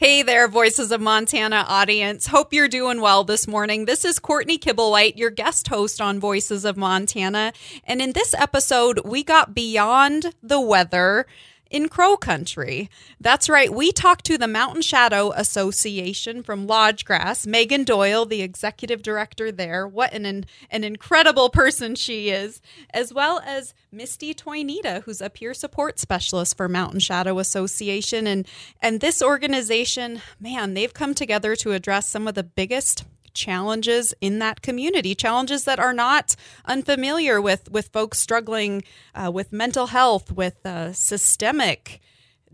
Hey there, Voices of Montana audience. Hope you're doing well this morning. This is Courtney Kibblewhite, your guest host on Voices of Montana. And in this episode, we got beyond the weather in Crow Country. That's right. We talked to the Mountain Shadow Association from Lodgegrass, Megkian Doyle, the executive director there. What an an incredible person she is, as well as Misti Toineeta, who's a peer support specialist for Mountain Shadow Association and and this organization, man, they've come together to address some of the biggest challenges in that community, challenges that are not unfamiliar with with folks struggling uh, with mental health, with uh, systemic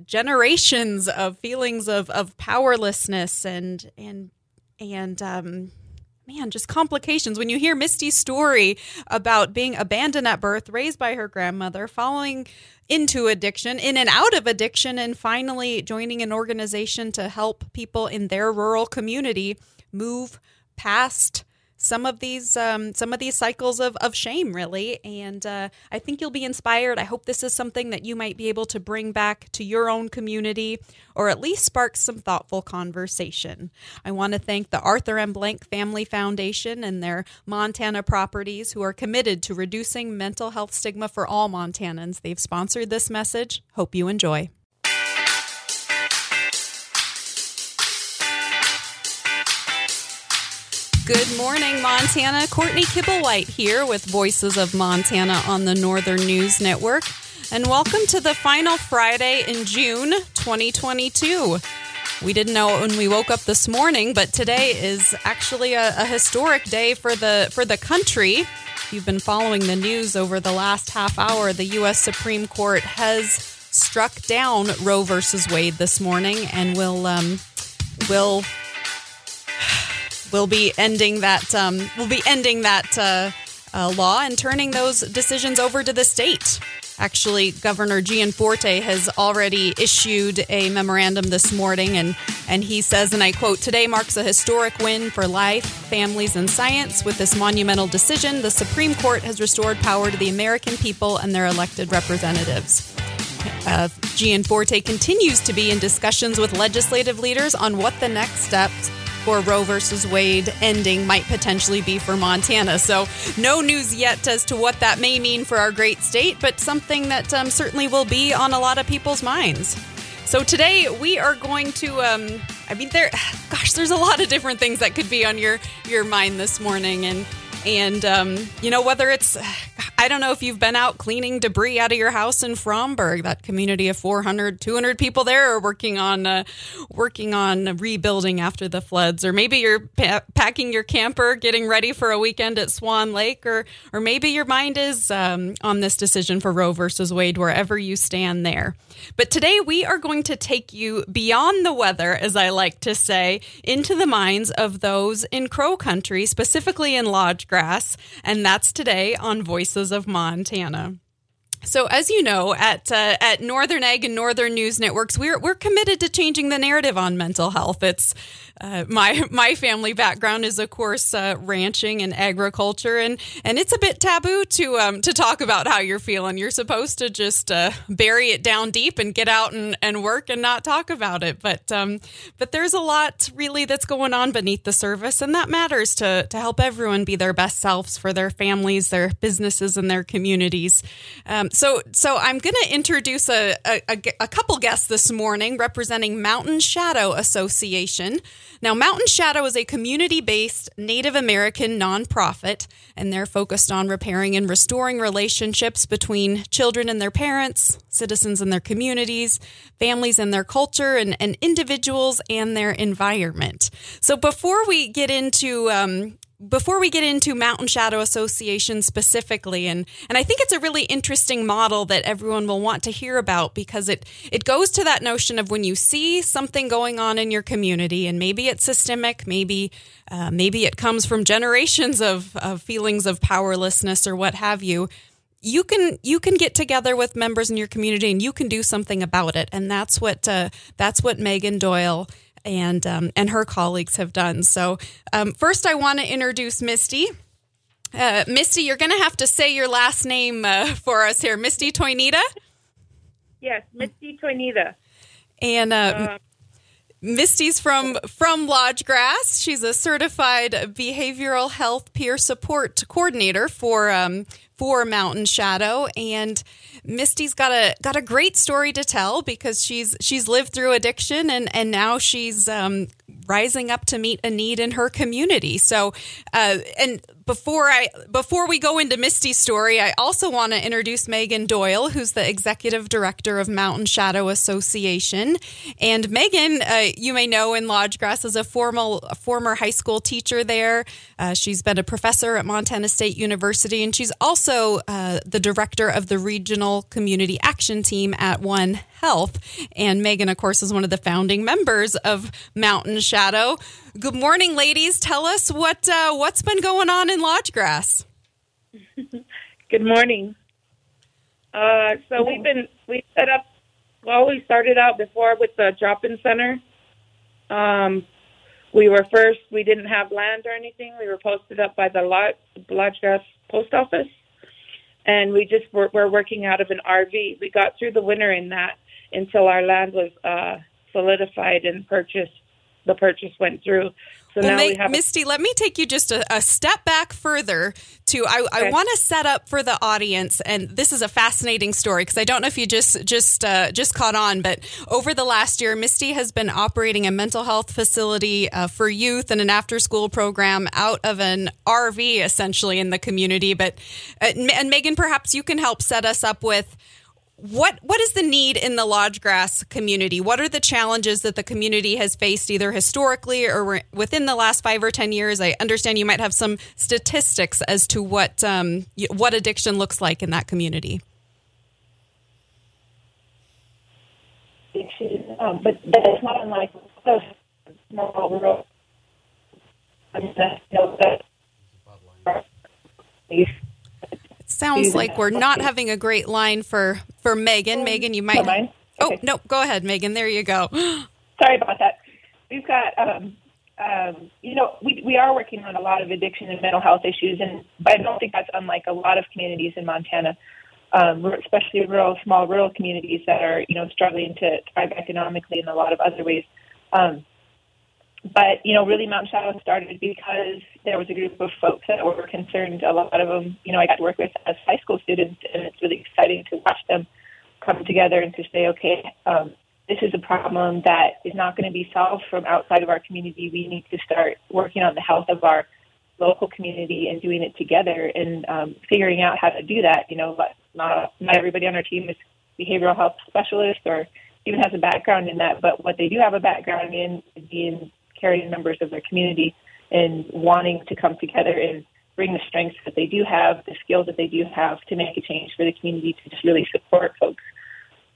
generations of feelings of of powerlessness and and and um, man, just complications. When you hear Misti's story about being abandoned at birth, raised by her grandmother, following into addiction, in and out of addiction, and finally joining an organization to help people in their rural community move past some of these um, some of these cycles of, of shame really. And uh, i think you'll be inspired. I hope this is something that you might be able to bring back to your own community or at least spark some thoughtful conversation. I want to thank the arthur m. Blank family foundation and their montana properties who are committed to reducing mental health stigma for all montanans. They've sponsored this message. Hope you enjoy Good morning, Montana. Courtney Kibblewhite here with Voices of Montana on the Northern News Network. And welcome to the final Friday in June 2022. We didn't know when we woke up this morning, but today is actually a, a historic day for the for the country. If you've been following the news over the last half hour, the U.S. Supreme Court has struck down Roe versus Wade this morning, and will um, will we'll be ending that. Um, we'll be ending that uh, uh, law and turning those decisions over to the state. Actually, Governor Gianforte has already issued a memorandum this morning, and, and he says, and I quote, Today marks a historic win for life, families, and science. With this monumental decision, the Supreme Court has restored power to the American people and their elected representatives. Uh, Gianforte continues to be in discussions with legislative leaders on what the next steps for Roe versus Wade ending might potentially be for Montana. So, no news yet as to what that may mean for our great state, but something that um, certainly will be on a lot of people's minds. So, today we are going to. Um, I mean, there, gosh, there's a lot of different things that could be on your your mind this morning, and and um, you know whether it's I don't know if you've been out cleaning debris out of your house in Fromberg. That community of 400, 200 people there are working on uh, working on rebuilding after the floods, or maybe you're pa- packing your camper, getting ready for a weekend at Swan Lake, or or maybe your mind is um, on this decision for Roe versus Wade, wherever you stand there. But today we are going to take you beyond the weather, as I like to say, into the minds of those in Crow Country, specifically in Lodge Grass, and that's today on Voices of Montana. So, as you know, at uh, at Northern Ag and Northern News Networks, we're we're committed to changing the narrative on mental health. It's uh, my my family background is, of course, uh, ranching and agriculture, and and it's a bit taboo to um, to talk about how you're feeling. You're supposed to just uh, bury it down deep and get out and, and work and not talk about it. But um, but there's a lot really that's going on beneath the surface, and that matters to to help everyone be their best selves for their families, their businesses, and their communities. Um, so so I'm going to introduce a, a, a couple guests this morning representing Mountain Shadow Association. Now, Mountain Shadow is a community based Native American nonprofit, and they're focused on repairing and restoring relationships between children and their parents, citizens and their communities, families and their culture, and, and individuals and their environment. So, before we get into um, before we get into Mountain Shadow Association specifically, and, and I think it's a really interesting model that everyone will want to hear about because it, it goes to that notion of when you see something going on in your community, and maybe it's systemic, maybe uh, maybe it comes from generations of, of feelings of powerlessness or what have you. You can you can get together with members in your community and you can do something about it, and that's what uh, that's what Megkian Doyle and um, and her colleagues have done. So um, first, I want to introduce Misti. Uh, Misti, you're going to have to say your last name uh, for us here. Misti Toineeta. Yes, Misti Toineeta. And uh, Misti's from from Lodge Grass. She's a certified behavioral health peer support coordinator for um, for Mountain Shadow, and Misti's got a got a great story to tell because she's she's lived through addiction and and now she's um, rising up to meet a need in her community. So, uh, and before I before we go into Misti's story, I also want to introduce Megkian Doyle, who's the executive director of Mountain Shadow Association. And Megkian, uh, you may know in Lodge Grass as a formal a former high school teacher there. Uh, she's been a professor at Montana State University, and she's also uh, the director of the regional community action team at One Health. And Megkian, of course, is one of the founding members of Mountain Shadow. Good morning, ladies. Tell us what uh, what's been going on in Lodge Grass. Good morning. Uh, so we've been we set up. Well, we started out before with the drop-in center. Um, we were first. We didn't have land or anything. We were posted up by the Lodge, Lodgegrass post office, and we just were, were working out of an RV. We got through the winter in that until our land was uh, solidified and purchased the purchase went through. So well, now we have Misti, let me take you just a, a step back further to I, okay. I want to set up for the audience, and this is a fascinating story because I don't know if you just just uh, just caught on, but over the last year, Misti has been operating a mental health facility uh, for youth and an after school program out of an RV, essentially in the community. But uh, and Megkian, perhaps you can help set us up with what what is the need in the lodge grass community? What are the challenges that the community has faced either historically or within the last five or ten years? I understand you might have some statistics as to what um, what addiction looks like in that community. Um, but that's not unlike small rural. Sounds like we're not having a great line for for Megkian. Um, Megkian, you might. Oh, okay. Oh no, go ahead, Megkian. There you go. Sorry about that. We've got, um, um, you know, we we are working on a lot of addiction and mental health issues, and but I don't think that's unlike a lot of communities in Montana, um, especially rural, small rural communities that are, you know, struggling to thrive economically in a lot of other ways. Um, but you know, really, Mountain Shadow started because there was a group of folks that were concerned. A lot of them, you know, I got to work with as high school students, and it's really exciting to watch them come together and to say, okay, um, this is a problem that is not going to be solved from outside of our community. We need to start working on the health of our local community and doing it together and um, figuring out how to do that. You know, not not everybody on our team is behavioral health specialist or even has a background in that, but what they do have a background in is being caring members of their community and wanting to come together and bring the strengths that they do have, the skills that they do have to make a change for the community to just really support folks.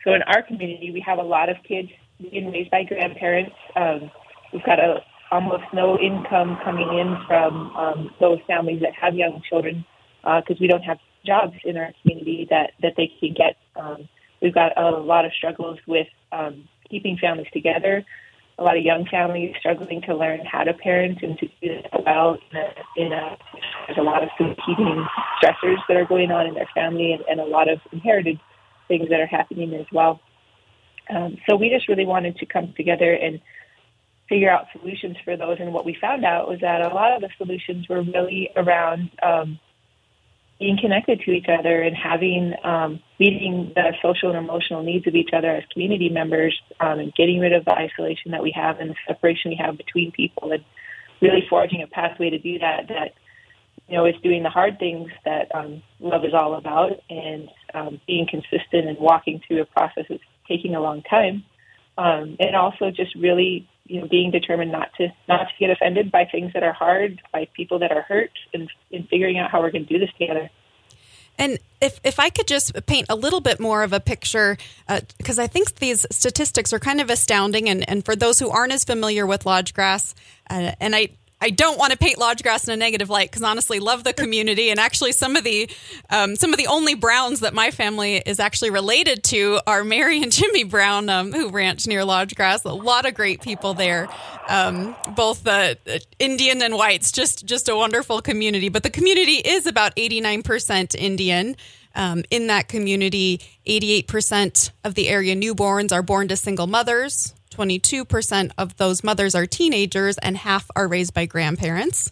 So in our community, we have a lot of kids being raised by grandparents. Um, we've got a, almost no income coming in from um, those families that have young children because uh, we don't have jobs in our community that, that they can get. Um, we've got a lot of struggles with um, keeping families together a lot of young families struggling to learn how to parent and to do that well. In a, in a, there's a lot of competing stressors that are going on in their family and, and a lot of inherited things that are happening as well. Um, so we just really wanted to come together and figure out solutions for those. And what we found out was that a lot of the solutions were really around um, being connected to each other and having um, meeting the social and emotional needs of each other as community members um, and getting rid of the isolation that we have and the separation we have between people and really forging a pathway to do that that you know is doing the hard things that um, love is all about and um, being consistent and walking through a process that's taking a long time. Um, and also just really you know, being determined not to not to get offended by things that are hard, by people that are hurt, and, and figuring out how we're going to do this together. And if, if I could just paint a little bit more of a picture, because uh, I think these statistics are kind of astounding. And, and for those who aren't as familiar with lodge grass, uh, and I, I don't want to paint Lodge Grass in a negative light because honestly, love the community and actually some of the um, some of the only Browns that my family is actually related to are Mary and Jimmy Brown, um, who ranch near Lodge Grass. A lot of great people there, um, both uh, Indian and whites. Just just a wonderful community. But the community is about eighty nine percent Indian. Um, in that community, 88% of the area newborns are born to single mothers. 22% of those mothers are teenagers, and half are raised by grandparents.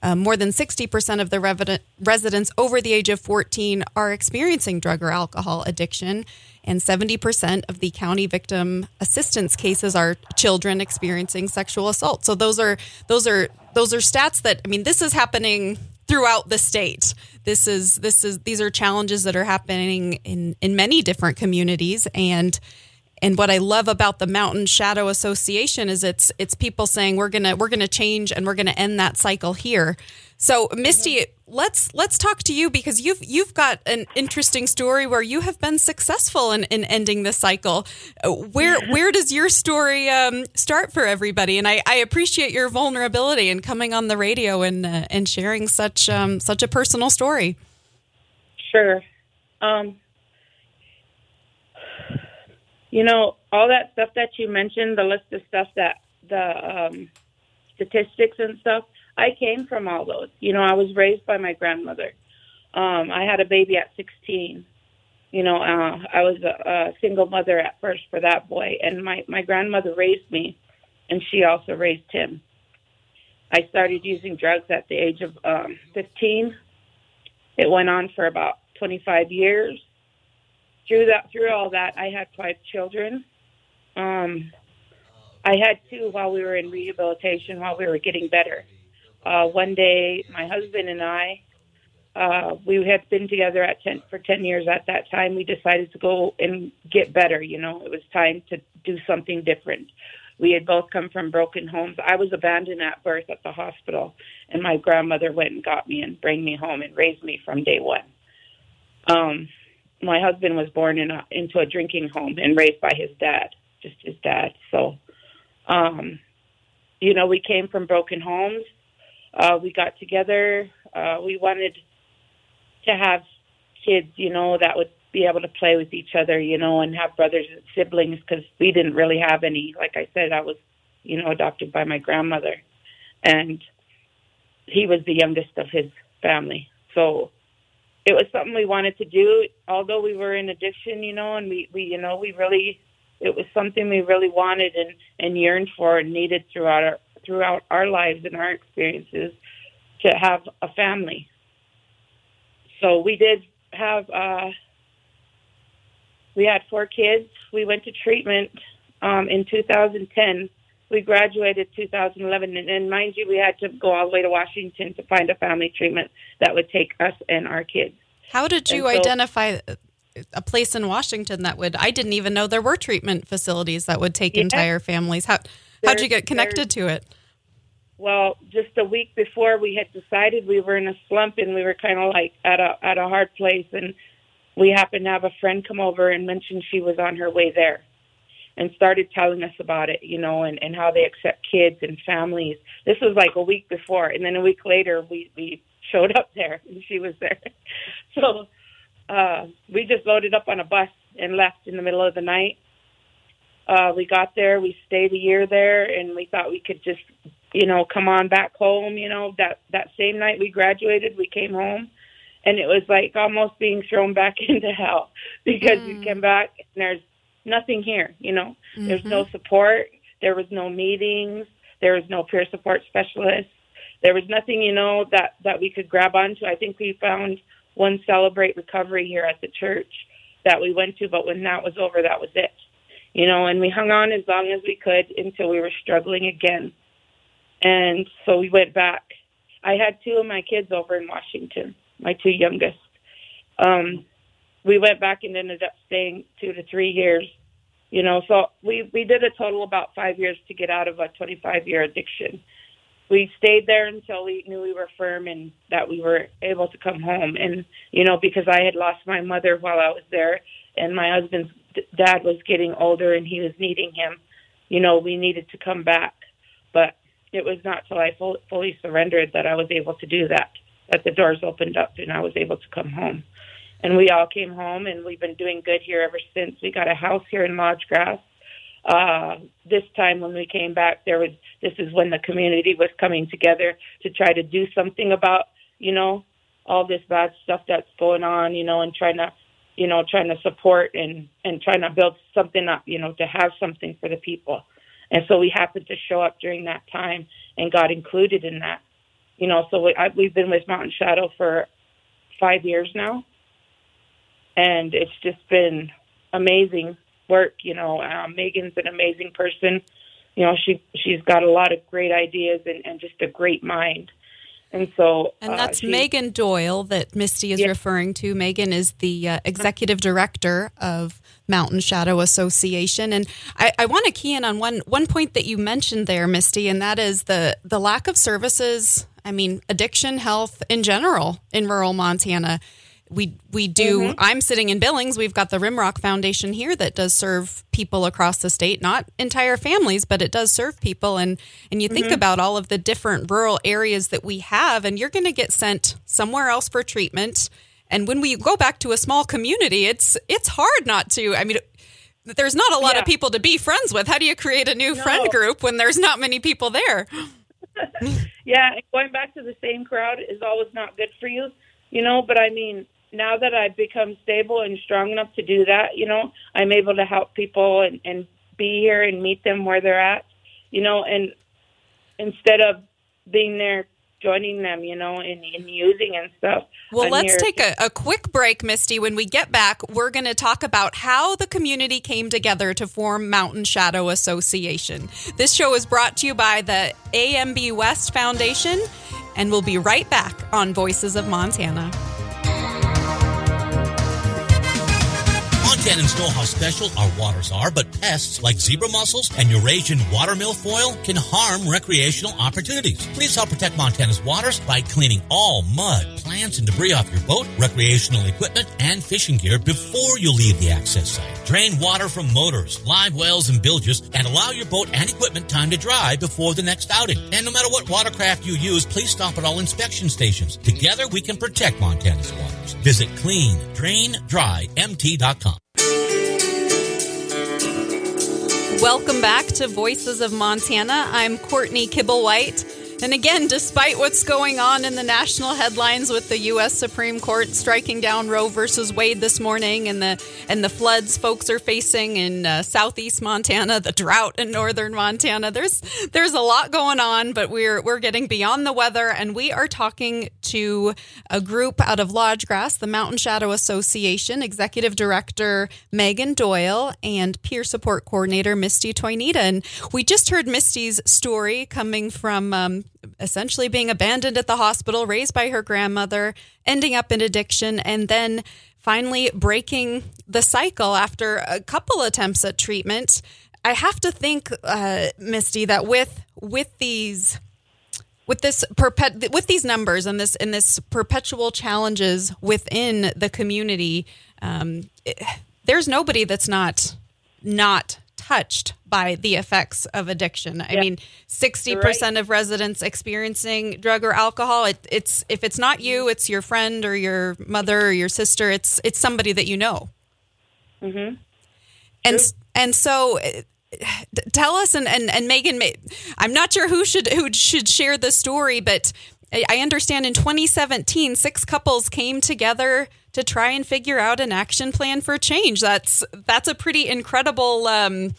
Uh, more than 60% of the resident, residents over the age of 14 are experiencing drug or alcohol addiction, and 70% of the county victim assistance cases are children experiencing sexual assault. So those are those are those are stats that I mean this is happening throughout the state. This is this is these are challenges that are happening in in many different communities and and what I love about the Mountain Shadow Association is it's it's people saying we're gonna we're gonna change and we're gonna end that cycle here. So Misti, mm-hmm. let's let's talk to you because you've you've got an interesting story where you have been successful in, in ending the cycle. Where where does your story um, start for everybody? And I, I appreciate your vulnerability and coming on the radio and uh, and sharing such um, such a personal story. Sure. Um, you know, all that stuff that you mentioned, the list of stuff that the um, statistics and stuff, I came from all those. You know, I was raised by my grandmother. Um, I had a baby at 16. You know, uh, I was a, a single mother at first for that boy, and my my grandmother raised me, and she also raised him. I started using drugs at the age of um, 15. It went on for about 25 years through that through all that, I had five children. Um, I had two while we were in rehabilitation, while we were getting better. Uh, one day, my husband and I, uh, we had been together at ten, for 10 years at that time. We decided to go and get better. You know, it was time to do something different. We had both come from broken homes. I was abandoned at birth at the hospital, and my grandmother went and got me and bring me home and raised me from day one. Um, my husband was born in a, into a drinking home and raised by his dad, just his dad. So, um, you know, we came from broken homes. Uh, we got together. Uh, we wanted to have kids, you know, that would be able to play with each other, you know, and have brothers and siblings because we didn't really have any. Like I said, I was, you know, adopted by my grandmother, and he was the youngest of his family. So it was something we wanted to do, although we were in addiction, you know, and we, we you know, we really, it was something we really wanted and, and yearned for and needed throughout our, throughout our lives and our experiences to have a family. So we did have, uh, we had four kids. We went to treatment um, in 2010 we graduated 2011, and, and mind you, we had to go all the way to Washington to find a family treatment that would take us and our kids. How did you so, identify uh, a place in Washington that would? I didn't even know there were treatment facilities that would take yeah, entire families. How how'd you get connected to it? Well, just a week before we had decided we were in a slump and we were kind of like at a at a hard place, and we happened to have a friend come over and mention she was on her way there and started telling us about it, you know, and, and how they accept kids and families. This was like a week before, and then a week later we we showed up there and she was there. so uh, we just loaded up on a bus and left in the middle of the night. Uh, we got there, we stayed a year there, and we thought we could just, you know, come on back home. You know, that that same night we graduated, we came home, and it was like almost being thrown back into hell because mm. you came back and there's nothing here. You know, mm-hmm. there's no mm-hmm. support. There was no meetings. There was no peer support specialist. There was nothing, you know, that that we could grab onto. I think we found one celebrate recovery here at the church that we went to, but when that was over, that was it. You know, and we hung on as long as we could until we were struggling again. And so we went back. I had two of my kids over in Washington, my two youngest. Um, we went back and ended up staying two to three years. You know, so we we did a total about five years to get out of a 25 year addiction. We stayed there until we knew we were firm and that we were able to come home. And you know, because I had lost my mother while I was there, and my husband's dad was getting older and he was needing him. You know, we needed to come back, but it was not till I fully surrendered that I was able to do that. That the doors opened up and I was able to come home and we all came home and we've been doing good here ever since. We got a house here in Lodge Grass. Uh, this time when we came back, there was this is when the community was coming together to try to do something about you know all this bad stuff that's going on, you know, and trying to you know trying to support and and trying to build something up, you know, to have something for the people. And so we happened to show up during that time and got included in that. You know, so we, I, we've been with Mountain Shadow for five years now, and it's just been amazing work. You know, um, Megkian's an amazing person. You know, she she's got a lot of great ideas and, and just a great mind. And so, and uh, that's uh, Megkian Doyle that Misti is yeah. referring to. Megkian is the uh, executive director of Mountain Shadow Association, and I, I want to key in on one one point that you mentioned there, Misti, and that is the the lack of services. I mean, addiction, health in general in rural Montana we we do mm-hmm. i'm sitting in billings we've got the rimrock foundation here that does serve people across the state not entire families but it does serve people and and you think mm-hmm. about all of the different rural areas that we have and you're going to get sent somewhere else for treatment and when we go back to a small community it's it's hard not to i mean there's not a lot yeah. of people to be friends with how do you create a new no. friend group when there's not many people there yeah going back to the same crowd is always not good for you you know but i mean now that I've become stable and strong enough to do that, you know, I'm able to help people and, and be here and meet them where they're at, you know, and instead of being there joining them, you know, and, in using and stuff. Well, I'm let's take a, a quick break, Misty. When we get back, we're going to talk about how the community came together to form Mountain Shadow Association. This show is brought to you by the AMB West Foundation, and we'll be right back on Voices of Montana. Montanans know how special our waters are, but pests like zebra mussels and Eurasian water milfoil can harm recreational opportunities. Please help protect Montana's waters by cleaning all mud, plants, and debris off your boat, recreational equipment, and fishing gear before you leave the access site. Drain water from motors, live wells, and bilges, and allow your boat and equipment time to dry before the next outing. And no matter what watercraft you use, please stop at all inspection stations. Together, we can protect Montana's waters. Visit cleandraindrymt.com. Welcome back to Voices of Montana. I'm Courtney Kibblewhite. And again, despite what's going on in the national headlines with the U.S. Supreme Court striking down Roe versus Wade this morning, and the and the floods folks are facing in uh, southeast Montana, the drought in northern Montana, there's there's a lot going on. But we're we're getting beyond the weather, and we are talking to a group out of Lodge Grass, the Mountain Shadow Association, Executive Director Megkian Doyle and Peer Support Coordinator Misti Toineeta. And we just heard Misti's story coming from. Um, essentially being abandoned at the hospital, raised by her grandmother, ending up in addiction, and then finally breaking the cycle after a couple attempts at treatment. I have to think, uh, Misti, that with with these with this perpet with these numbers and this and this perpetual challenges within the community, um, it, there's nobody that's not not touched by the effects of addiction. I mean, 60% right. of residents experiencing drug or alcohol, it, it's if it's not you, it's your friend or your mother or your sister, it's it's somebody that you know. Mhm. And True. and so tell us and, and and Megkian I'm not sure who should who should share the story, but I understand in 2017 six couples came together to try and figure out an action plan for change. That's that's a pretty incredible. Um,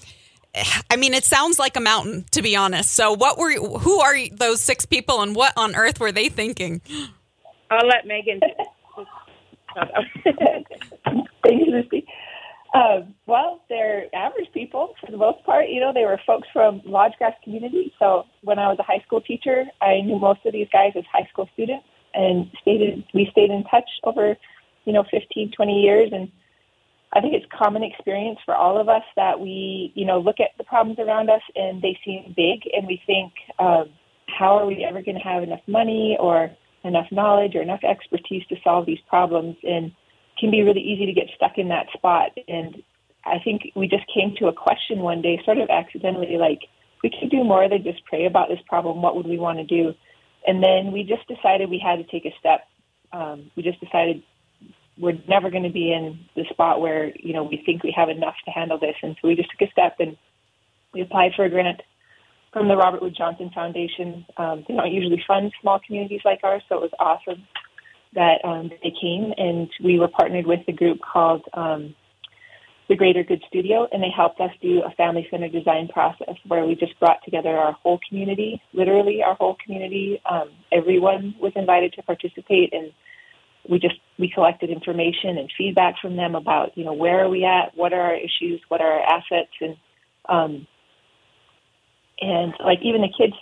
I mean, it sounds like a mountain, to be honest. So, what were who are those six people, and what on earth were they thinking? I'll let Megkian. Thank you, Lucy. Uh, well, they're average people for the most part. You know, they were folks from Lodge Grass community. So when I was a high school teacher, I knew most of these guys as high school students, and stayed in, we stayed in touch over you know, 15, 20 years. And I think it's common experience for all of us that we, you know, look at the problems around us and they seem big and we think, um, how are we ever going to have enough money or enough knowledge or enough expertise to solve these problems? And can be really easy to get stuck in that spot. And I think we just came to a question one day, sort of accidentally, like, we could do more than just pray about this problem. What would we want to do? And then we just decided we had to take a step. Um, we just decided we're never going to be in the spot where you know we think we have enough to handle this, and so we just took a step and we applied for a grant from the Robert Wood Johnson Foundation. Um, they don't usually fund small communities like ours, so it was awesome that um, they came, and we were partnered with a group called um, the Greater Good Studio, and they helped us do a family centered design process where we just brought together our whole community, literally our whole community. Um, everyone was invited to participate, and we just we collected information and feedback from them about you know where are we at, what are our issues, what are our assets, and um, and like even the kids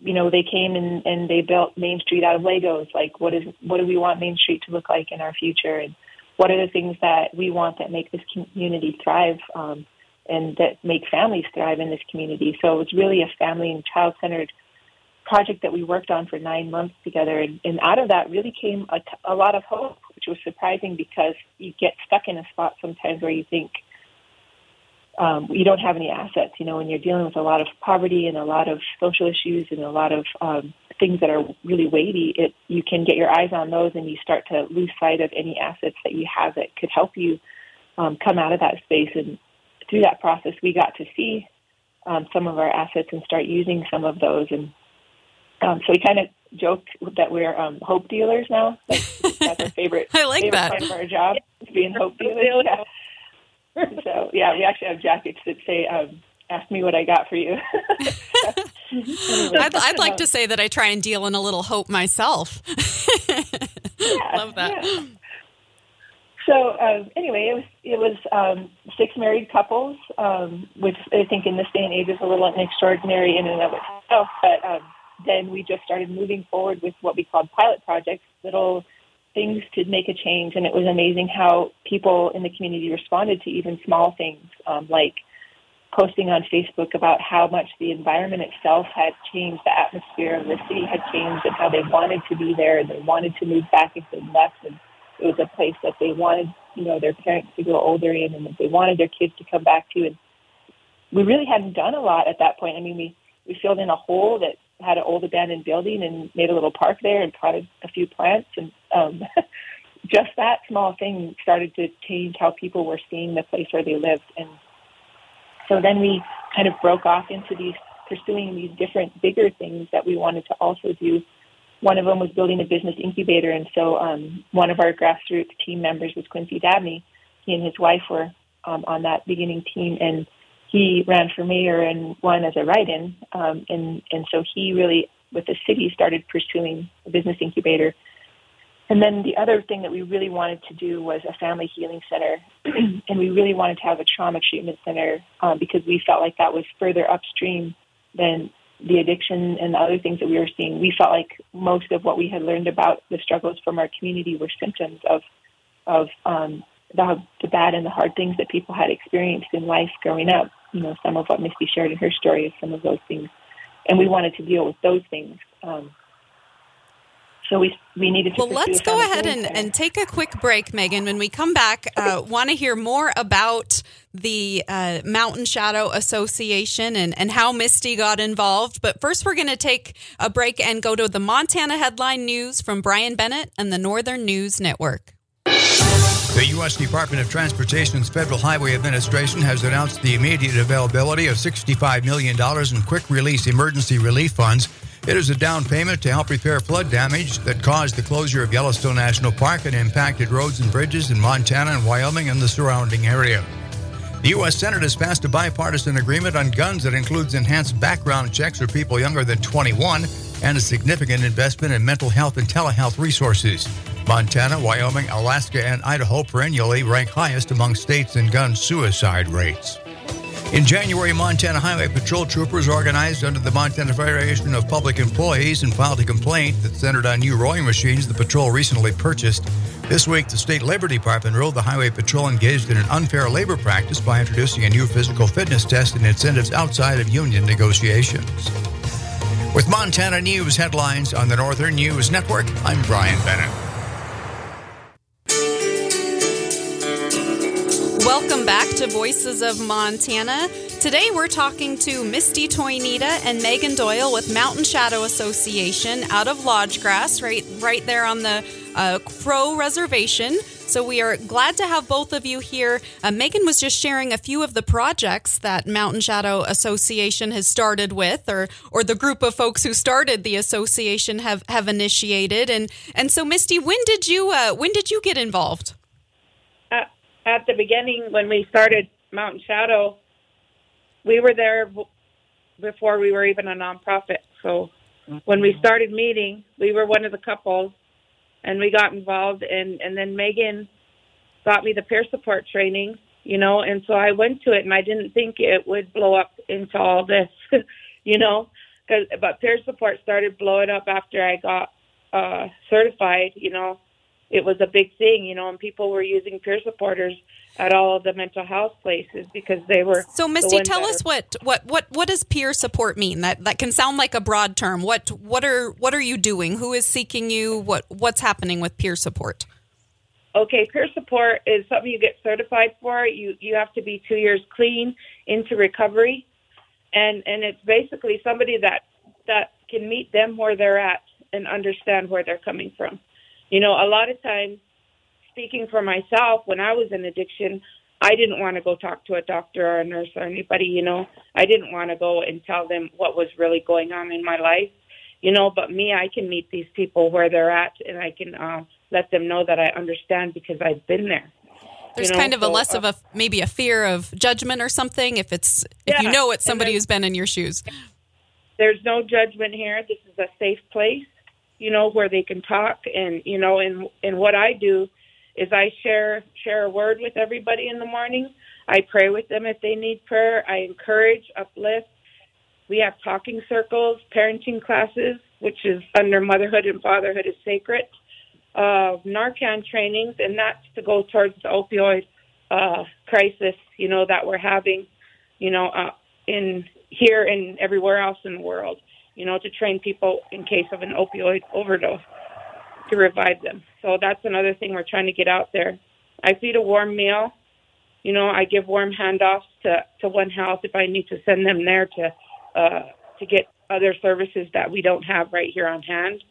you know they came and and they built main street out of legos like what is what do we want main street to look like in our future and what are the things that we want that make this community thrive um, and that make families thrive in this community. So it's really a family and child centered project that we worked on for nine months together. And, and out of that really came a, t- a lot of hope, which was surprising because you get stuck in a spot sometimes where you think, um, you don't have any assets. You know, when you're dealing with a lot of poverty and a lot of social issues and a lot of um, things that are really weighty, it you can get your eyes on those and you start to lose sight of any assets that you have that could help you um, come out of that space. And through that process, we got to see um, some of our assets and start using some of those. And um, so we kind of joke that we're um, hope dealers now. Like, that's our favorite. I like favorite that. part of our job, being hope dealers. Yeah. Yeah, we actually have jackets that say um, "Ask me what I got for you." I'd, I'd, like to say that I try and deal in a little hope myself. yeah, Love that. yeah. So um, anyway, it was it was um, six married couples, um, which I think in this day and age is a little extraordinary in and of itself. But um, then we just started moving forward with what we called pilot projects, little things to make a change. And it was amazing how people in the community responded to even small things, um, like posting on Facebook about how much the environment itself had changed, the atmosphere of the city had changed, and how they wanted to be there and they wanted to move back if they left. And it was a place that they wanted, you know, their parents to go older in and that they wanted their kids to come back to. And we really hadn't done a lot at that point. I mean, we, we filled in a hole that had an old abandoned building and made a little park there and planted a few plants and um, just that small thing started to change how people were seeing the place where they lived. And so then we kind of broke off into these pursuing these different bigger things that we wanted to also do. One of them was building a business incubator. And so um, one of our grassroots team members was quincy dabney. He and his wife were um, on that beginning team. And he ran for mayor and won as a write-in, um, and and so he really, with the city, started pursuing a business incubator. And then the other thing that we really wanted to do was a family healing center, and we really wanted to have a trauma treatment center um, because we felt like that was further upstream than the addiction and the other things that we were seeing. We felt like most of what we had learned about the struggles from our community were symptoms of of um, the, the bad and the hard things that people had experienced in life growing up you know, some of what Misti shared in her story is some of those things. And we wanted to deal with those things. Um, so we we needed to. Well, let's go ahead and, and take a quick break, Megkian. When we come back, uh, want to hear more about the uh, Mountain Shadow Association and, and how Misti got involved. But first, we're going to take a break and go to the Montana headline news from Brian Bennett and the Northern News Network. The U.S. Department of Transportation's Federal Highway Administration has announced the immediate availability of $65 million in quick release emergency relief funds. It is a down payment to help repair flood damage that caused the closure of Yellowstone National Park and impacted roads and bridges in Montana and Wyoming and the surrounding area. The U.S. Senate has passed a bipartisan agreement on guns that includes enhanced background checks for people younger than 21 and a significant investment in mental health and telehealth resources. Montana, Wyoming, Alaska, and Idaho perennially rank highest among states in gun suicide rates. In January, Montana Highway Patrol troopers organized under the Montana Federation of Public Employees and filed a complaint that centered on new rowing machines the patrol recently purchased. This week, the State Labor Department ruled the Highway Patrol engaged in an unfair labor practice by introducing a new physical fitness test and incentives outside of union negotiations. With Montana News headlines on the Northern News Network, I'm Brian Bennett. Back to Voices of Montana. Today we're talking to Misti Toineeta and Megkian Doyle with Mountain Shadow Association out of Lodge Grass, right, right there on the uh, Crow Reservation. So we are glad to have both of you here. Uh, Megan was just sharing a few of the projects that Mountain Shadow Association has started with, or or the group of folks who started the association have have initiated. And and so Misti, when did you uh, when did you get involved? At the beginning when we started Mountain Shadow, we were there before we were even a nonprofit. So when we started meeting, we were one of the couples, and we got involved. And and then Megkian got me the peer support training, you know, and so I went to it, and I didn't think it would blow up into all this, you know, cause, but peer support started blowing up after I got uh, certified, you know. It was a big thing, you know, and people were using peer supporters at all of the mental health places because they were. So, Misti, tell us what, what what what does peer support mean? That that can sound like a broad term. What what are what are you doing? Who is seeking you? What what's happening with peer support? Okay, peer support is something you get certified for. You you have to be two years clean into recovery, and and it's basically somebody that that can meet them where they're at and understand where they're coming from. You know, a lot of times, speaking for myself, when I was in addiction, I didn't want to go talk to a doctor or a nurse or anybody. You know, I didn't want to go and tell them what was really going on in my life. You know, but me, I can meet these people where they're at, and I can. Uh, let them know that I understand because I've been there. There's You know, kind of a less uh, of a maybe a fear of judgment or something if it's if you know it's somebody then- who's been in your shoes. There's no judgment here. This is a safe place, you know, where they can talk and you know, and and what I do is I share share a word with everybody in the morning. I pray with them if they need prayer. I encourage, uplift. We have talking circles, parenting classes, which is under motherhood and fatherhood is sacred. Uh, Narcan trainings, and that's to go towards the opioid uh, crisis, you know, that we're having, you know, uh, in here and everywhere else in the world, you know, to train people in case of an opioid overdose to revive them. So that's another thing we're trying to get out there. I feed a warm meal. You know, I give warm handoffs to to One Health if I need to send them there to uh, to get other services that we don't have right here on hand.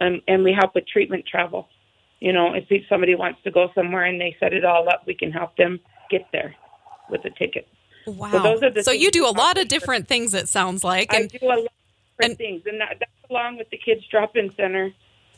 Um, and we help with treatment travel. You know, if somebody wants to go somewhere and they set it all up, we can help them get there with a ticket. Wow. the so you do a lot of different things. It sounds like. I do a lot different and- things, and that, that's along with the kids drop-in center.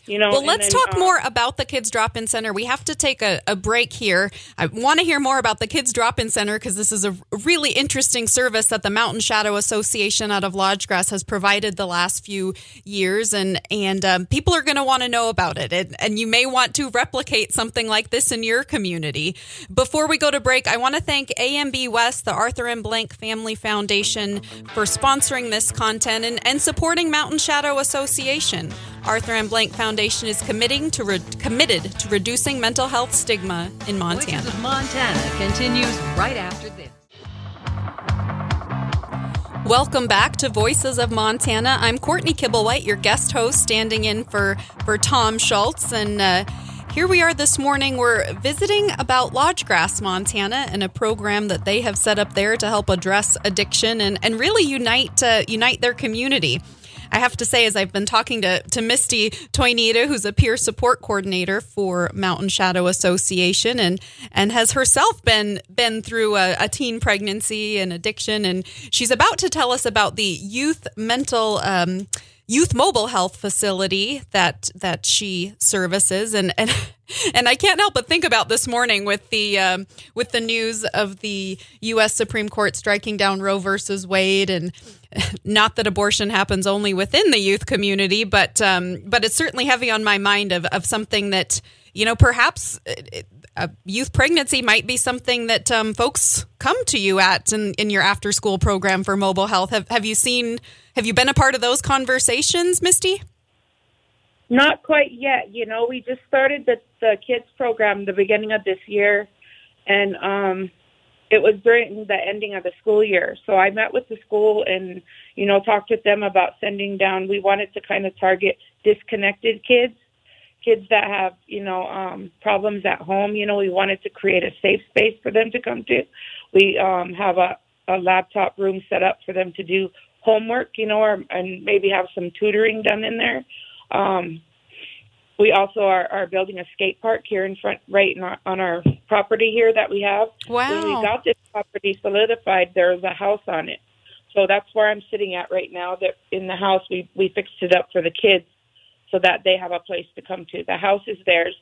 You know, Well, let's then, talk uh, more about the Kids Drop In Center. We have to take a, a break here. I want to hear more about the Kids Drop In Center because this is a really interesting service that the Mountain Shadow Association out of Lodge Grass has provided the last few years, and and um, people are going to want to know about it. And, and you may want to replicate something like this in your community. Before we go to break, I want to thank AMB West, the Arthur M. Blank Family Foundation, for sponsoring this content and, and supporting Mountain Shadow Association. Arthur M. Blank Foundation is committing to re- committed to reducing mental health stigma in Montana. Voices of Montana continues right after this. Welcome back to Voices of Montana. I'm Courtney Kibblewhite, your guest host, standing in for for Tom Schultz, and uh, here we are this morning. We're visiting about Lodge Grass, Montana, and a program that they have set up there to help address addiction and and really unite uh, unite their community. I have to say, as I've been talking to, to Misti Toineeta, who's a peer support coordinator for Mountain Shadow Association, and and has herself been been through a, a teen pregnancy and addiction, and she's about to tell us about the youth mental. Um, youth mobile health facility that that she services and and and I can't help but think about this morning with the um, with the news of the U.S. Supreme Court striking down Roe versus Wade, and not that abortion happens only within the youth community, but um, but it's certainly heavy on my mind of of something that you know perhaps. A youth pregnancy might be something that um, folks come to you at in, in your after school program for mobile health. Have, have you seen, have you been a part of those conversations, Misti? Not quite yet. You know, we just started the the kids program the beginning of this year, and um, it was during the ending of the school year. So I met with the school and you know talked with them about sending down. We wanted to kind of target disconnected kids, kids that have you know um, problems at home. You know, we wanted to create a safe space for them to come to. We um, have a a laptop room set up for them to do homework. You know, or, and maybe have some tutoring done in there. Um, we also are, are building a skate park here in front, right in our, on our property here that we have. Wow. When we got this property solidified, there's a house on it. So that's where I'm sitting at right now. That in the house, we we fixed it up for the kids, so that they have a place to come to. The house is theirs.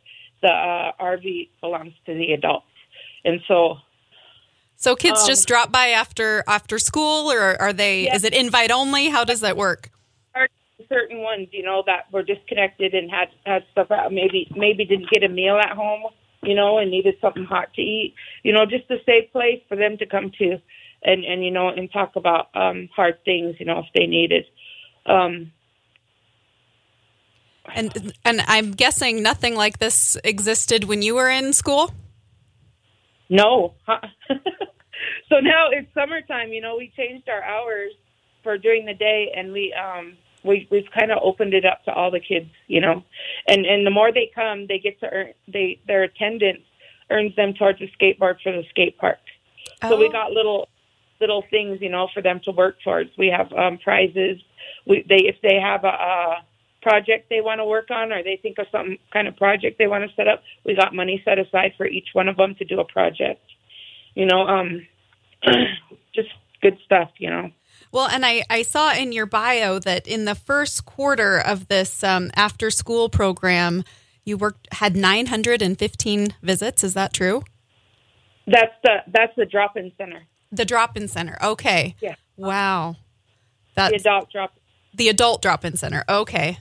The uh, RV belongs to the adults, and so So kids Um, just drop by after after school, or are they? Yeah. Is it invite only? How does that work? certain ones, you know, that were disconnected and had had stuff out. Maybe maybe didn't get a meal at home, you know, and needed something hot to eat. You know, just a safe place for them to come to, and and you know, and talk about um hard things, you know, if they needed. Um, And and I'm guessing nothing like this existed when you were in school. No. so now it's summertime. You know, we changed our hours for during the day, and we um we we've kind of opened it up to all the kids. You know, and and the more they come, they get to earn they their attendance earns them towards a skateboard for the skate park. So we Oh. got little little things, you know, for them to work towards. We have um, prizes. We they if they have a, a project they want to work on, or they think of some kind of project they want to set up, we got money set aside for each one of them to do a project. You know, um, just good stuff. You know. Well, and I, I saw in your bio that in the first quarter of this um, after school program, you worked had 915 visits. Is that true? That's the that's the drop in center. The drop in center. Okay. Yeah. Wow. The adult drop. the adult drop in center. Okay.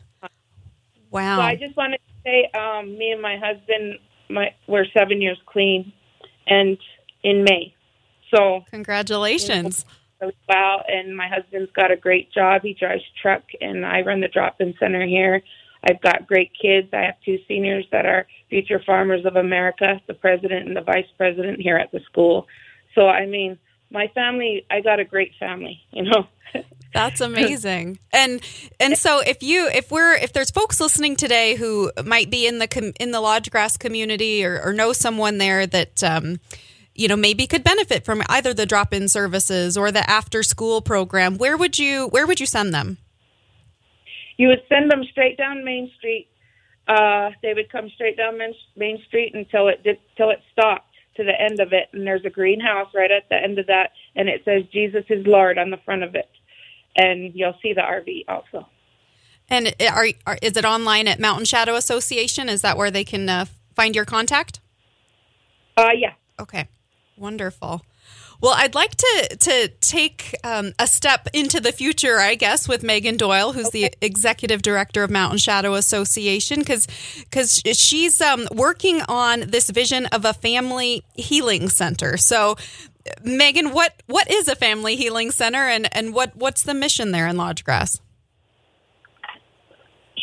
Wow. So I just wanted to say, um, me and my husband, my we're seven years clean, and in May. So Congratulations. well. And my husband's got a great job. He drives truck, and I run the drop-in center here. I've got great kids. I have two seniors that are future farmers of America, the president and the vice president here at the school. So I mean, my family. I got a great family. You know. That's amazing. And and so if you if we're if there's folks listening today who might be in the com, in the Lodge Grass community or, or know someone there that um, you know maybe could benefit from either the drop-in services or the after school program, where would you where would you send them? you would send them straight down Main Street. Uh, they would come straight down Main, Main Street until it did, till it stopped to the end of it, and there's a greenhouse right at the end of that, and it says Jesus is Lord on the front of it, and you'll see the RV also. And are, are is it online at Mountain Shadow Association? Is that where they can uh, find your contact? Uh, yeah. Okay, wonderful. Well, I'd like to to take um, a step into the future, I guess, with Megkian Doyle, who's the executive director of Mountain Shadow Association, because because she's um, working on this vision of a family healing center. So, Megkian, what what is a family healing center, and and what what's the mission there in Lodge Grass?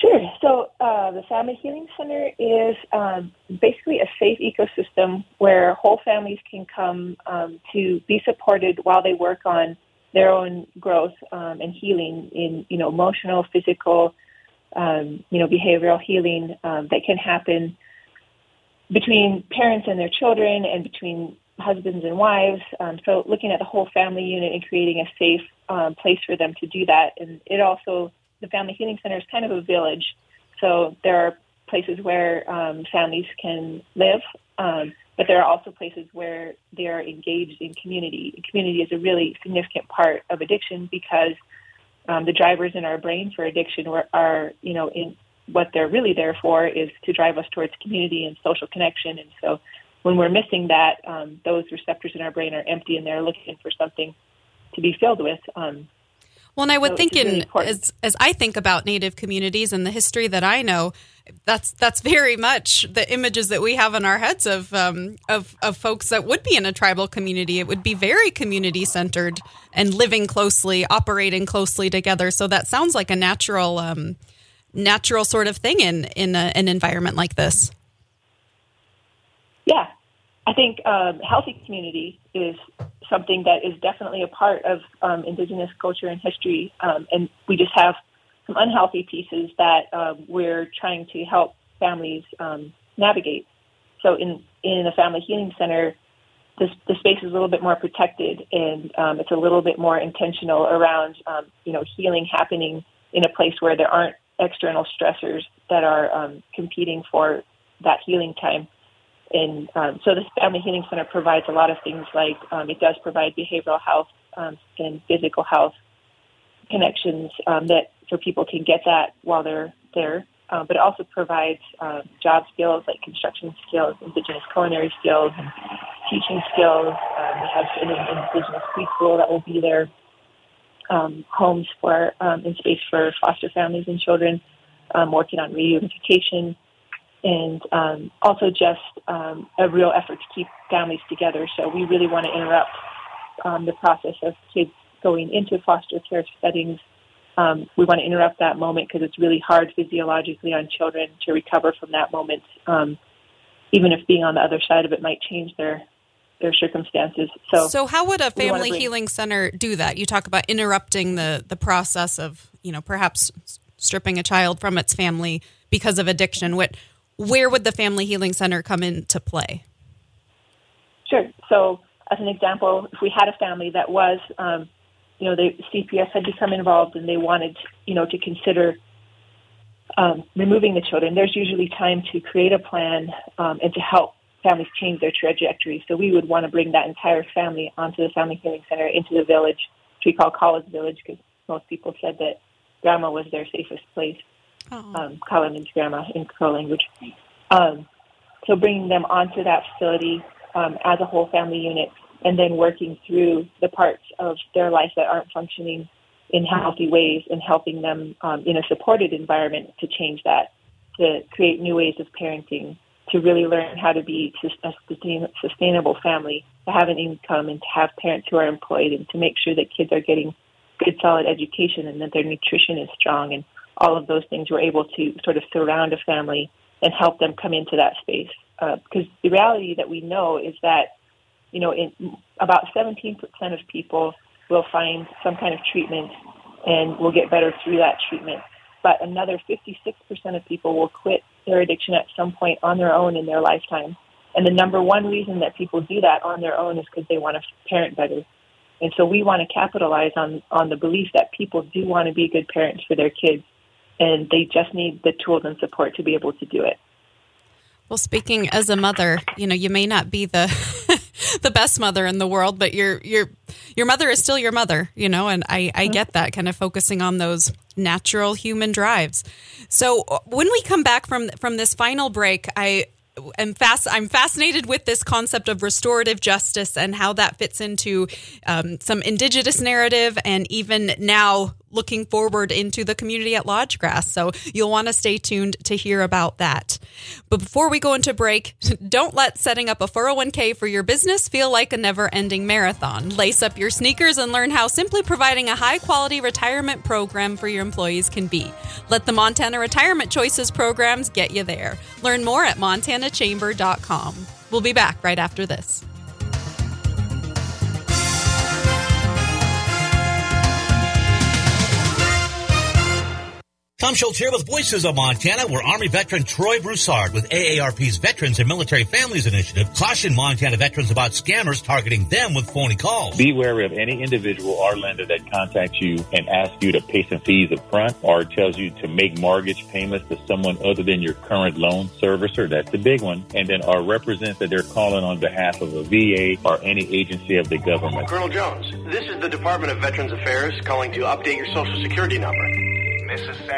Sure. So uh, the Family Healing Center is um, basically a safe ecosystem where whole families can come um, to be supported while they work on their own growth um, and healing in you know emotional, physical, um, you know behavioral healing um, that can happen between parents and their children and between husbands and wives. Um, so looking at the whole family unit and creating a safe um, place for them to do that, and it also the Family Healing Center is kind of a village. So there are places where um, families can live, um, but there are also places where they are engaged in community. And community is a really significant part of addiction because um, the drivers in our brain for addiction are, are, you know, in what they're really there for is to drive us towards community and social connection. And so when we're missing that, um, those receptors in our brain are empty and they're looking for something to be filled with. Um, Well, and I would So think really in important. as as I think about Native communities and the history that I know, that's that's very much the images that we have in our heads of um, of of folks that would be in a tribal community. It would be very community centered and living closely, operating closely together. So that sounds like a natural um, natural sort of thing in in a, an environment like this. Yeah, I think um, healthy community is something that is definitely a part of um, Indigenous culture and history, um, and we just have some unhealthy pieces that um, we're trying to help families um, navigate. So, in in a family healing center, the, the space is a little bit more protected, and um, it's a little bit more intentional around um, you know healing happening in a place where there aren't external stressors that are um, competing for that healing time. And um, so, this Family Healing Center provides a lot of things like um, it does provide behavioral health um, and physical health connections um, that so people can get that while they're there. Uh, but it also provides uh, job skills like construction skills, indigenous culinary skills, and teaching skills. Um, we have an indigenous preschool that will be there, um, homes for um, and space for foster families and children, um, working on reunification, and um, also just um, a real effort to keep families together. So we really want to interrupt um, the process of kids going into foster care settings. Um, we want to interrupt that moment because it's really hard physiologically on children to recover from that moment, um, even if being on the other side of it might change their their circumstances. So, so how would a family bring- healing center do that? You talk about interrupting the the process of you know perhaps stripping a child from its family because of addiction. What where would the family healing center come into play? Sure. So, as an example, if we had a family that was, um, you know, the CPS had become involved and they wanted, you know, to consider um, removing the children, there's usually time to create a plan um, and to help families change their trajectory. So we would want to bring that entire family onto the Family Healing Center into the village, which we call College Village, because most people said that grandma was their safest place Oh. um, Kala means grandma in Crow language. Um, so bringing them onto that facility um, as a whole family unit, and then working through the parts of their life that aren't functioning in healthy ways, and helping them um, in a supported environment to change that, to create new ways of parenting, to really learn how to be a sustainable family, to have an income, and to have parents who are employed, and to make sure that kids are getting good, solid education, and that their nutrition is strong, and all of those things, we're able to sort of surround a family and help them come into that space. Uh, because the reality that we know is that, you know, in about 17% of people will find some kind of treatment and will get better through that treatment. But another 56% of people will quit their addiction at some point on their own in their lifetime. And the number one reason that people do that on their own is because they want to parent better. And so we want to capitalize on, on the belief that people do want to be good parents for their kids and they just need the tools and support to be able to do it. Well, speaking as a mother, you know, you may not be the the best mother in the world, but your your your mother is still your mother, you know, and I I get that kind of focusing on those natural human drives. So uh, when we come back from from this final break, I am fast. I'm fascinated with this concept of restorative justice and how that fits into um, some indigenous narrative, and even now looking forward into the community at Lodge Grass. So you'll want to stay tuned to hear about that. But before we go into break, don't let setting up a 401k for your business feel like a never ending marathon. Lace up your sneakers and learn how simply providing a high quality retirement program for your employees can be. Let the Montana Retirement Choices programs get you there. Learn more at montanachamber.com. We'll be back right after this. Tom Schultz here with Voices of Montana, where Army veteran Troy Broussard with AARP's Veterans and Military Families Initiative cautioned Montana veterans about scammers targeting them with phony calls. Be wary of any individual or lender that contacts you and asks you to pay some fees up front or tells you to make mortgage payments to someone other than your current loan servicer. That's the big one. And then uh, or represents that they're calling on behalf of a VA or any agency of the government. Colonel Jones, this is the Department of Veterans Affairs calling to update your Social Security number.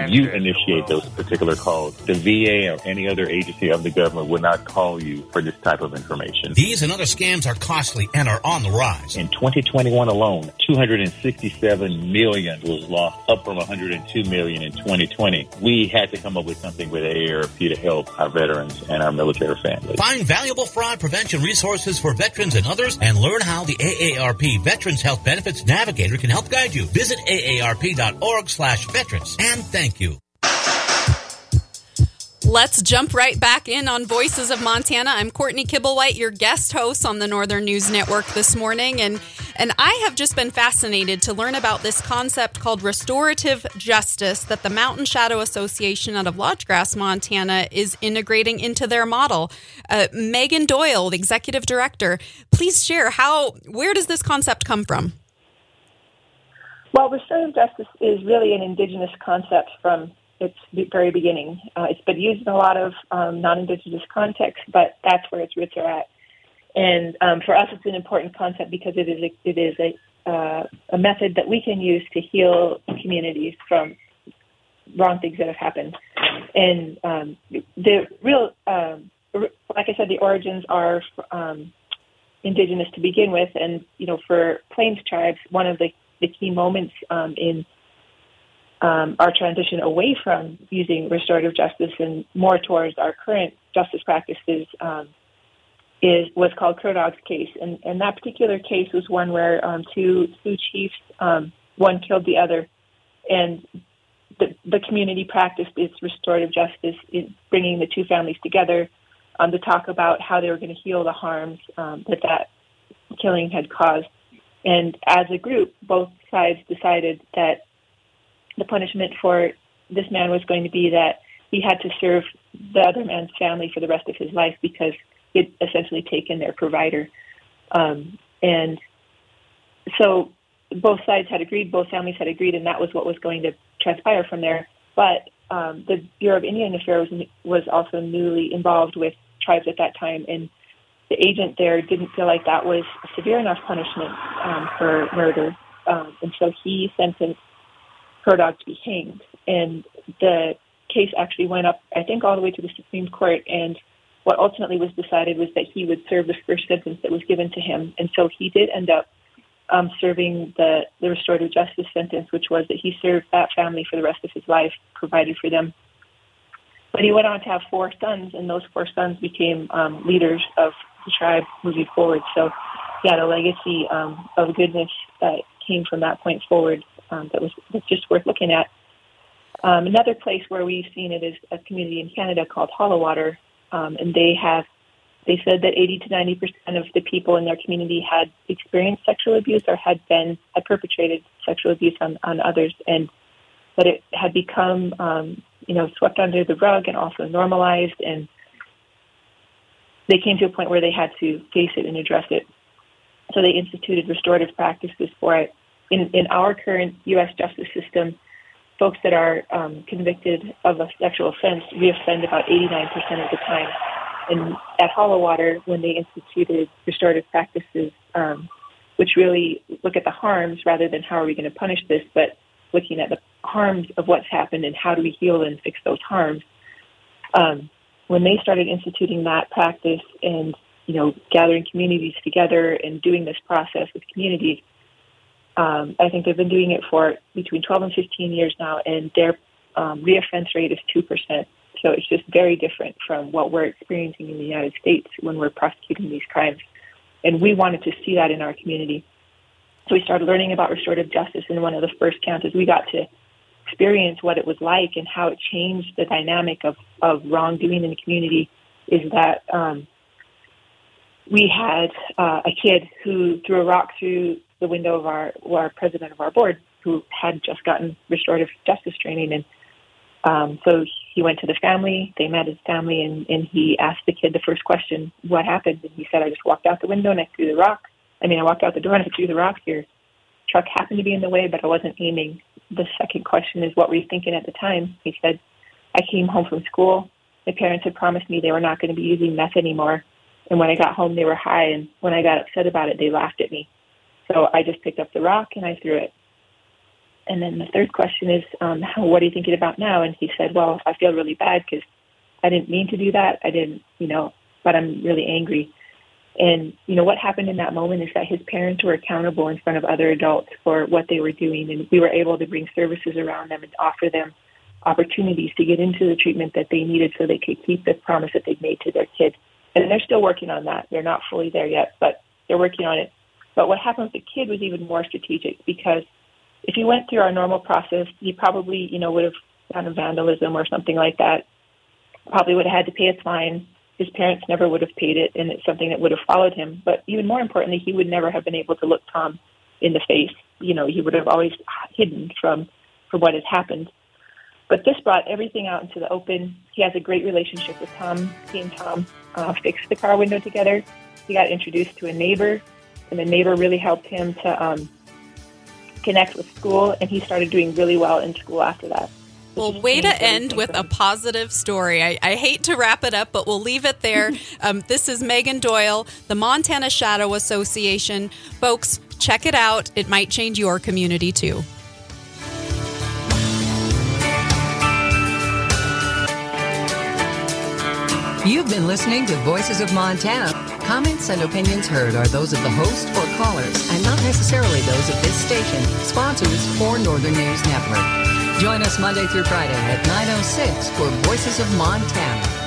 You initiate those particular calls. The VA or any other agency of the government will not call you for this type of information. These and other scams are costly and are on the rise. In 2021 alone, 267 million was lost, up from 102 million in 2020. We had to come up with something with AARP to help our veterans and our military families. Find valuable fraud prevention resources for veterans and others and learn how the AARP Veterans Health Benefits Navigator can help guide you. Visit aarp.org slash veterans. And thank you. Let's jump right back in on Voices of Montana. I'm Courtney Kibblewhite, your guest host on the Northern News Network this morning, and and I have just been fascinated to learn about this concept called restorative justice that the Mountain Shadow Association out of Lodge Grass, Montana, is integrating into their model. Uh, Megkian Doyle, the executive director, please share how where does this concept come from? Well, restorative justice is really an indigenous concept from its very beginning. Uh, it's been used in a lot of um, non-indigenous contexts, but that's where its roots are at. And um, for us, it's an important concept because it is a, it is a, uh, a method that we can use to heal communities from wrong things that have happened. And um, the real, um, like I said, the origins are um, indigenous to begin with, and you know, for Plains tribes, one of the, the key moments um, in um, our transition away from using restorative justice and more towards our current justice practices um, is was called Crow Dog's case, and and that particular case was one where um, two two chiefs, um, one killed the other, and the the community practiced its restorative justice in bringing the two families together um, to talk about how they were going to heal the harms um, that that killing had caused. And as a group, both sides decided that the punishment for this man was going to be that he had to serve the other man's family for the rest of his life because he'd essentially taken their provider. Um, and so both sides had agreed, both families had agreed, and that was what was going to transpire from there. But um, the Bureau of Indian Affairs was also newly involved with tribes at that time, and the agent there didn't feel like that was a severe enough punishment um, for murder, um, and so he sentenced Dog to be hanged. And the case actually went up, I think, all the way to the Supreme Court, and what ultimately was decided was that he would serve the first sentence that was given to him, and so he did end up um, serving the, the restorative justice sentence, which was that he served that family for the rest of his life, provided for them. But he went on to have four sons, and those four sons became um, leaders of the tribe moving forward. So he had a legacy um, of goodness that came from that point forward um, that was that's just worth looking at. Um, another place where we've seen it is a community in Canada called Hollow Water, um, and they have they said that 80 to 90 percent of the people in their community had experienced sexual abuse or had been had perpetrated sexual abuse on, on others, and that it had become um, you know swept under the rug and also normalized, and they came to a point where they had to face it and address it. So they instituted restorative practices for it. In, in our current U.S. justice system, folks that are um, convicted of a sexual offense reoffend about 89% of the time. And at Hollow Water, when they instituted restorative practices, um, which really look at the harms rather than how are we going to punish this, but looking at the harms of what's happened and how do we heal and fix those harms. Um, when they started instituting that practice and you know gathering communities together and doing this process with communities, um, I think they've been doing it for between 12 and 15 years now, and their um, reoffense rate is 2%. So it's just very different from what we're experiencing in the United States when we're prosecuting these crimes. And we wanted to see that in our community. So we started learning about restorative justice, and one of the first counts we got to experience what it was like and how it changed the dynamic of, of wrongdoing in the community is that um, we had uh, a kid who threw a rock through the window of our, our president of our board who had just gotten restorative justice training. And um, so he went to the family, they met his family, and, and he asked the kid the first question, What happened? And he said, I just walked out the window and I threw the rock. I mean, I walked out the door and I threw the rock. Your truck happened to be in the way, but I wasn't aiming. The second question is, What were you thinking at the time? He said, I came home from school. My parents had promised me they were not going to be using meth anymore. And when I got home, they were high. And when I got upset about it, they laughed at me. So I just picked up the rock and I threw it. And then the third question is, um, what are you thinking about now? And he said, well, I feel really bad because I didn't mean to do that. I didn't, you know, but I'm really angry. And, you know, what happened in that moment is that his parents were accountable in front of other adults for what they were doing. And we were able to bring services around them and offer them opportunities to get into the treatment that they needed so they could keep the promise that they'd made to their kid. And they're still working on that. They're not fully there yet, but they're working on it but what happened with the kid was even more strategic because if he went through our normal process, he probably, you know, would have done vandalism or something like that. Probably would have had to pay a fine. His parents never would have paid it, and it's something that would have followed him. But even more importantly, he would never have been able to look Tom in the face. You know, he would have always hidden from from what had happened. But this brought everything out into the open. He has a great relationship with Tom. He and Tom uh, fixed the car window together. He got introduced to a neighbor and the neighbor really helped him to um, connect with school, and he started doing really well in school after that. Well, way to end with a positive story. I, I, hate to wrap it up, but we'll leave it there. Um, this is Megkian Doyle, the Montana Shadow Association. Folks, check it out. It might change your community too. You've been listening to Voices of Montana. Comments and opinions heard are those of the host or callers and not necessarily those of this station, sponsors, or Northern News Network. Join us Monday through Friday at 9.06 for Voices of Montana.